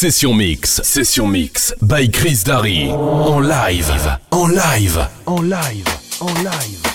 Session Mix, Session Mix, by Chris Darry. En live, en live, en live, en live,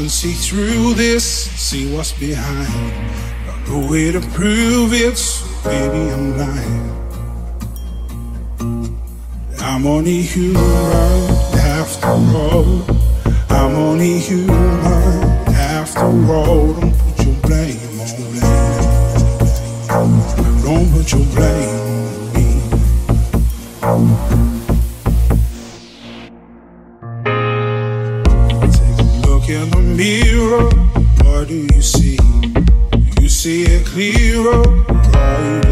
can see through this, see what's behind. Got no way to prove it, so baby, I'm lying. I'm only human after all. I'm only human after all. Don't put your blame on me. Don't put your blame what do you see? You see it clearer, try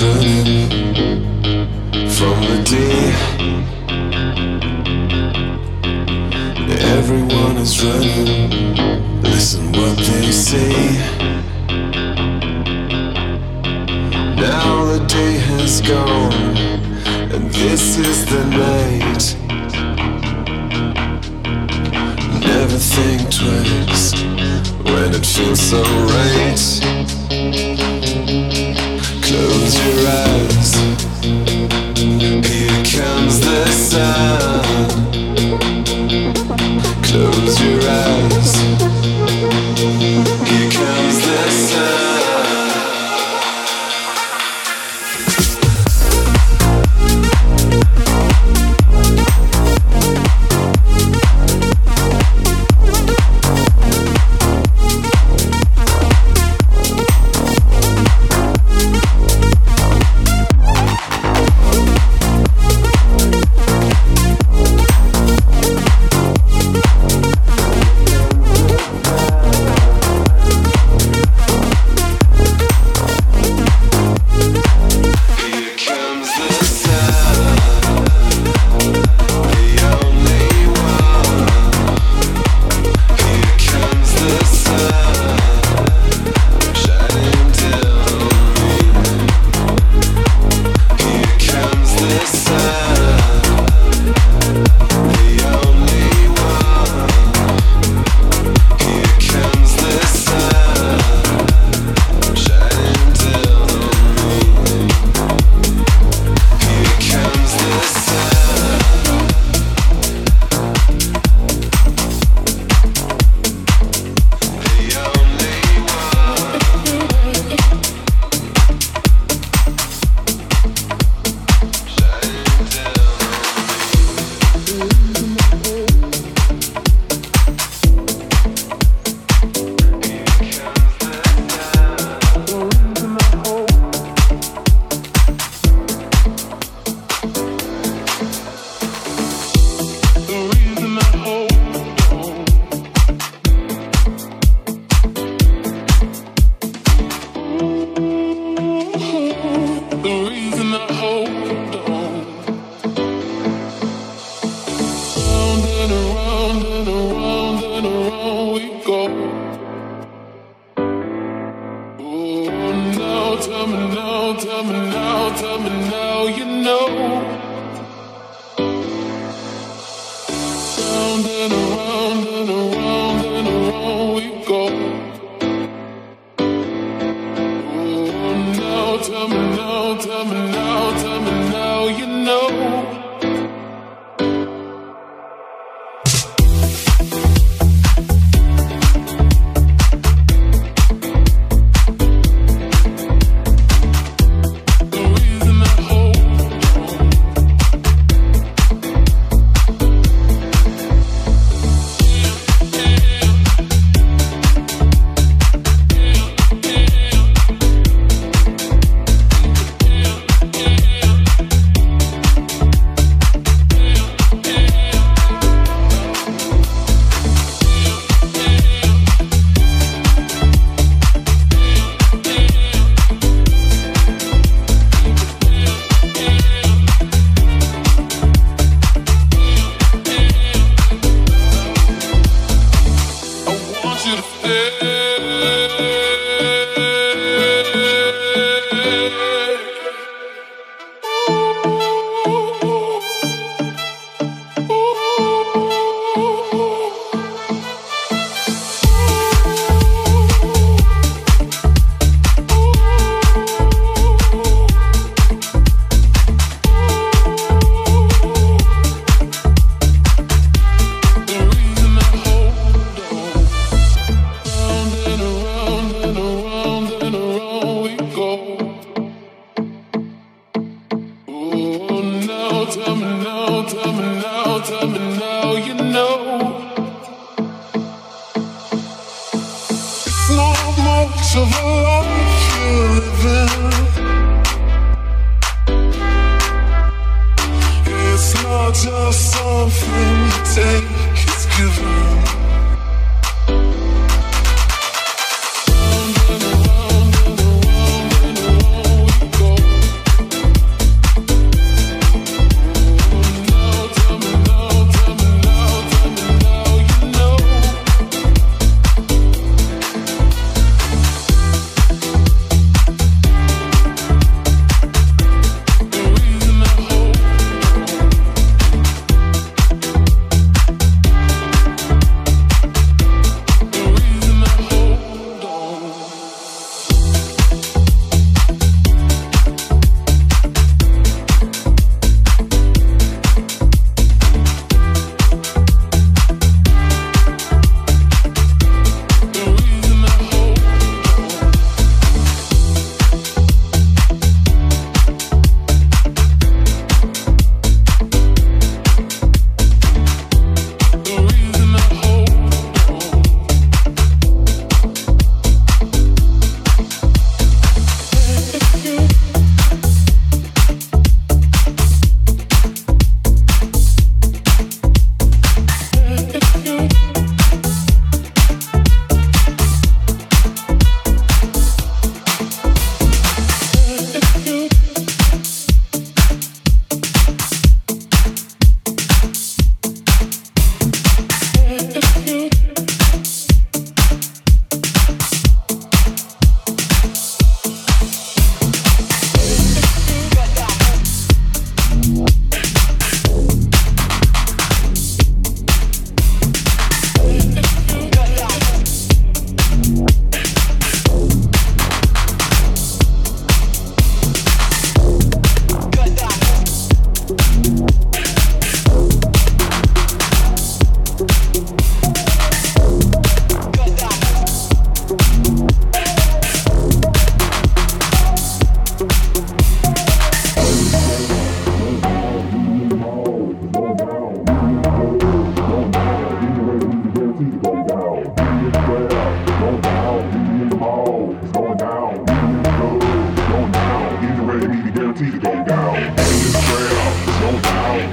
listening from the D. Everyone is running. Listen what they say. Now the day has gone, and this is the night. Never think twice when it feels so right. Close your eyes. Here comes the sun.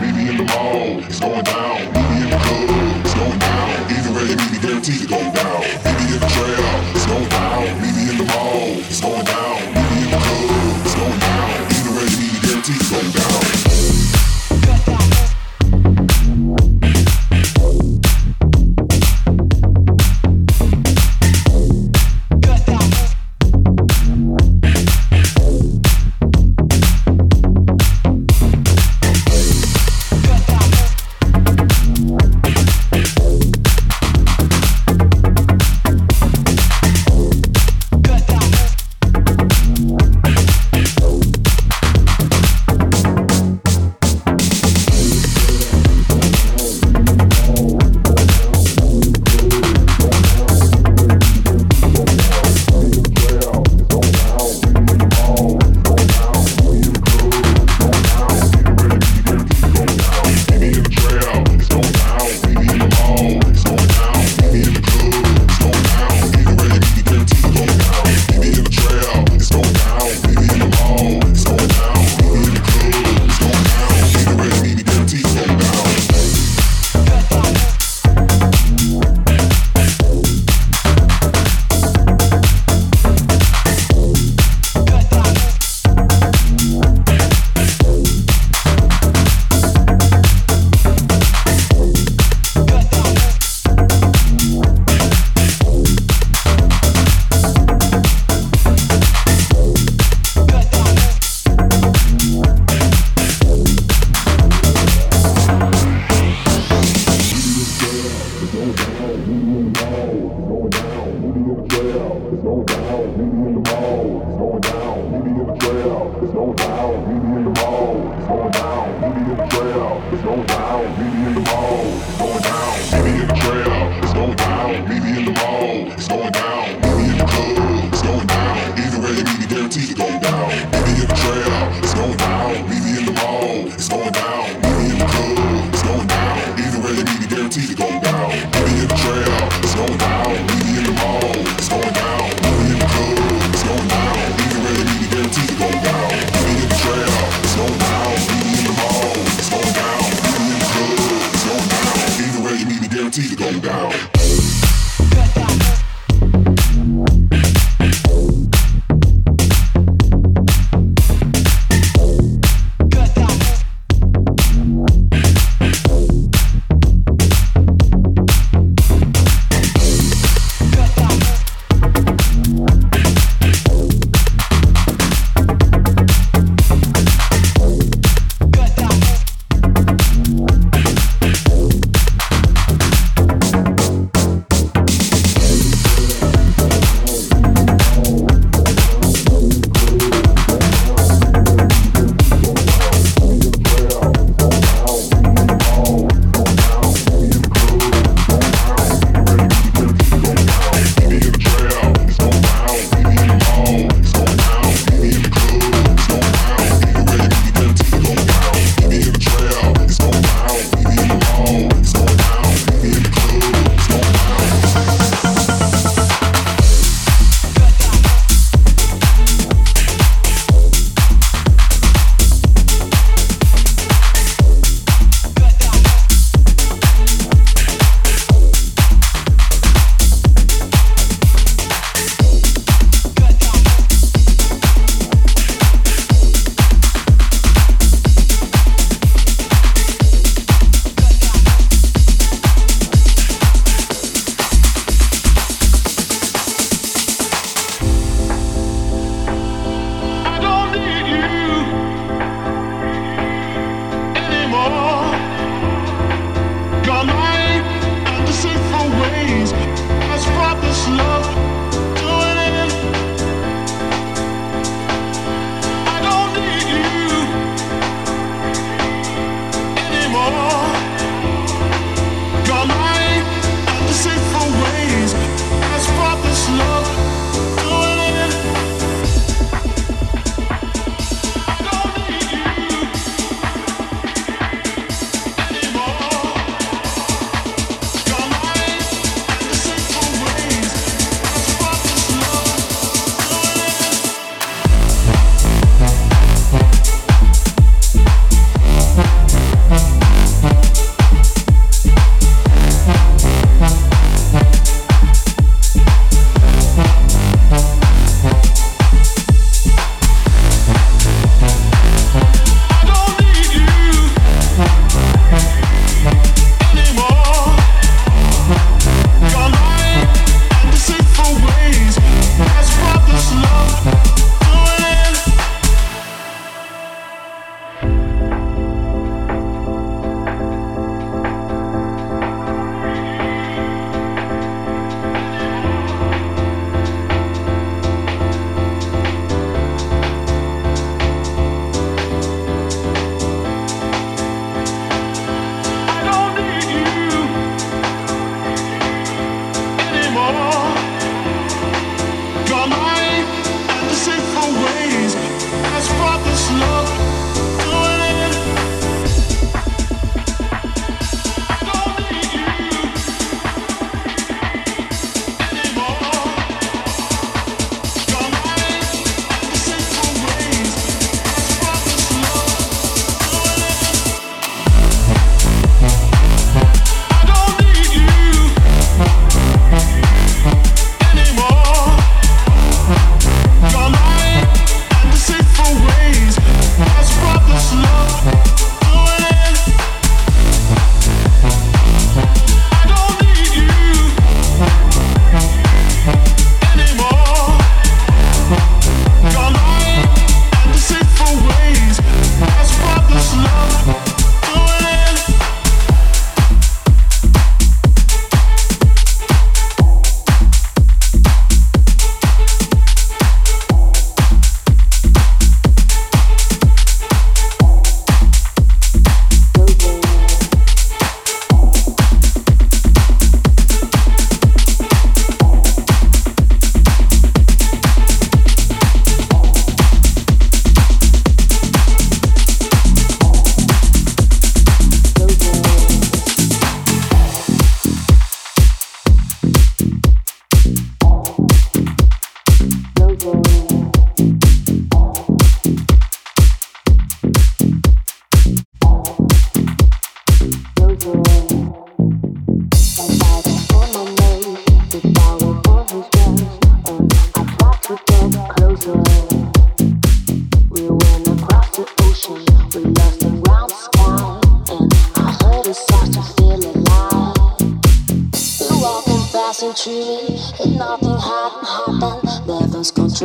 meet me in the mall, it's going down. Meet me in the club, it's going down. Either way, you meet me guaranteed to go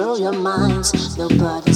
control your minds, nobody's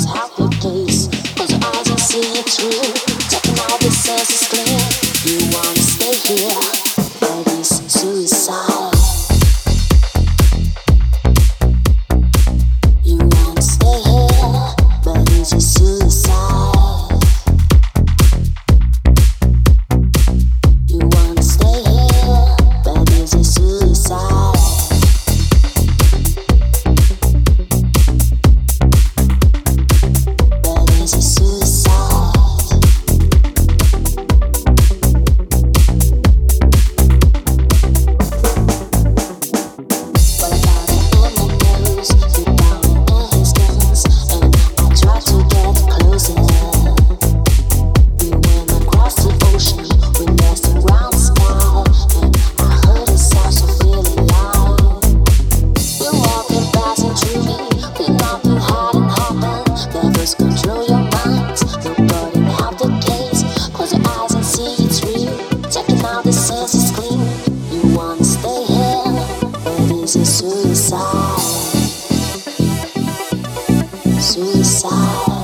Suicide.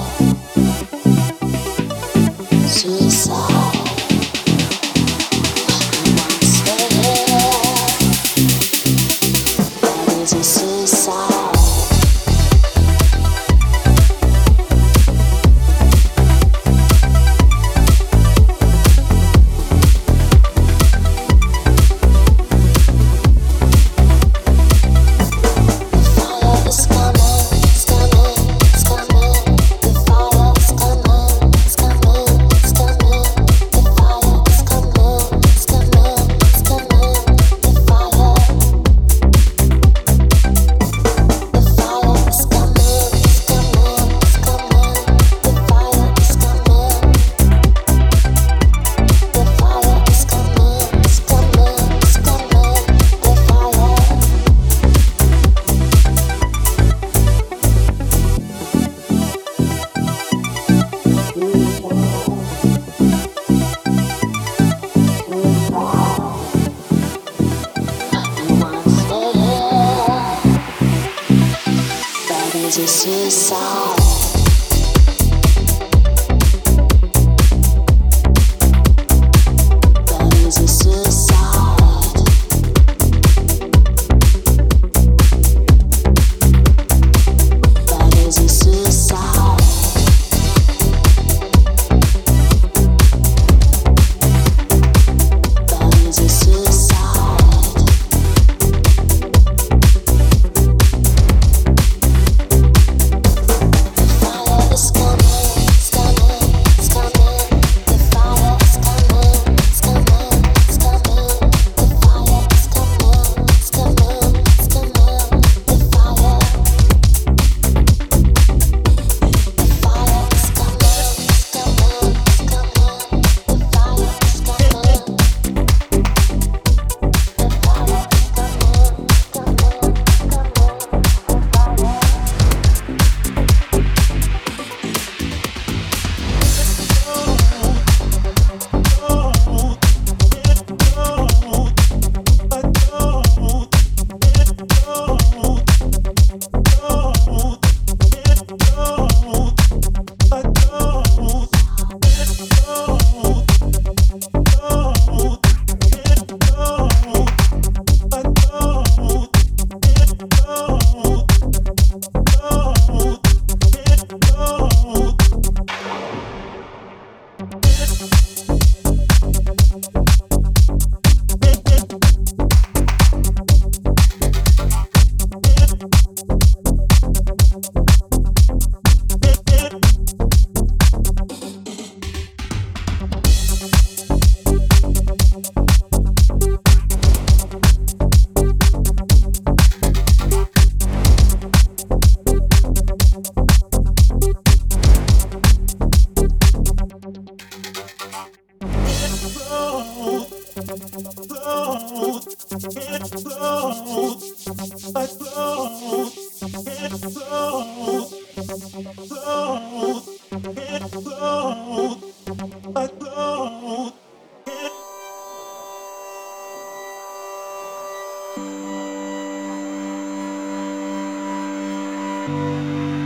Música